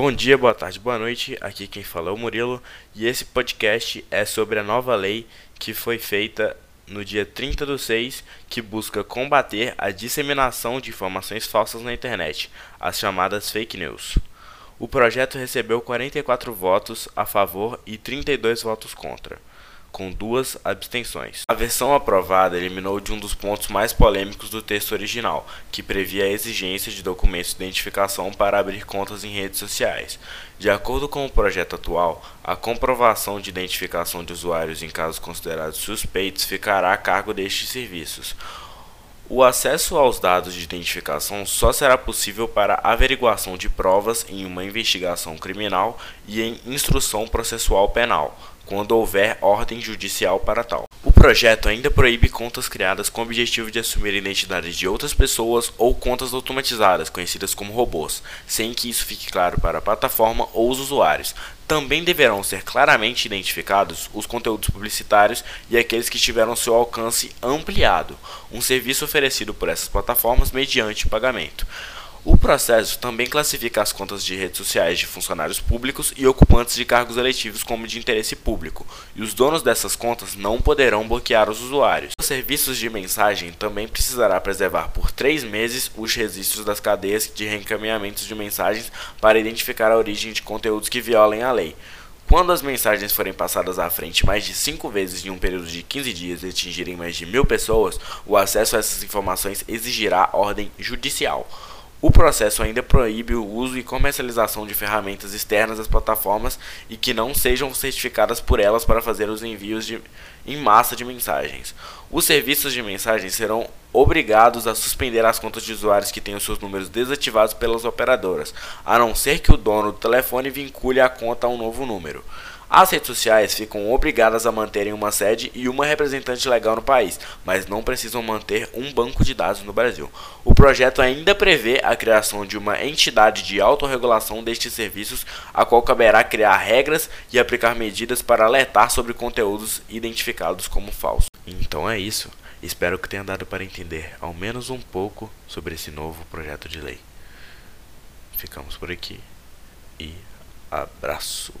Bom dia, boa tarde, boa noite. Aqui quem fala é o Murilo e esse podcast é sobre a nova lei que foi feita no dia 30 do 6 que busca combater a disseminação de informações falsas na internet, as chamadas fake news. O projeto recebeu 44 votos a favor e 32 votos contra com duas abstenções. A versão aprovada eliminou de um dos pontos mais polêmicos do texto original, que previa a exigência de documentos de identificação para abrir contas em redes sociais. De acordo com o projeto atual, a comprovação de identificação de usuários em casos considerados suspeitos ficará a cargo destes serviços. O acesso aos dados de identificação só será possível para averiguação de provas em uma investigação criminal e em instrução processual penal, quando houver ordem judicial para tal. O projeto ainda proíbe contas criadas com o objetivo de assumir identidades de outras pessoas ou contas automatizadas, conhecidas como robôs, sem que isso fique claro para a plataforma ou os usuários. Também deverão ser claramente identificados os conteúdos publicitários e aqueles que tiveram seu alcance ampliado, um serviço oferecido por essas plataformas mediante pagamento. O processo também classifica as contas de redes sociais de funcionários públicos e ocupantes de cargos eletivos como de interesse público, e os donos dessas contas não poderão bloquear os usuários. Os serviços de mensagem também precisará preservar por três meses os registros das cadeias de reencaminhamentos de mensagens para identificar a origem de conteúdos que violem a lei. Quando as mensagens forem passadas à frente mais de 5 vezes em um período de 15 dias e atingirem mais de mil pessoas, o acesso a essas informações exigirá ordem judicial. O processo ainda proíbe o uso e comercialização de ferramentas externas às plataformas e que não sejam certificadas por elas para fazer os envios de, em massa de mensagens. Os serviços de mensagens serão obrigados a suspender as contas de usuários que tenham seus números desativados pelas operadoras, a não ser que o dono do telefone vincule a conta a um novo número. As redes sociais ficam obrigadas a manterem uma sede e uma representante legal no país, mas não precisam manter um banco de dados no Brasil. O projeto ainda prevê a criação de uma entidade de autorregulação destes serviços, a qual caberá criar regras e aplicar medidas para alertar sobre conteúdos identificados como falsos. Então é isso. Espero que tenha dado para entender ao menos um pouco sobre esse novo projeto de lei. Ficamos por aqui e abraço.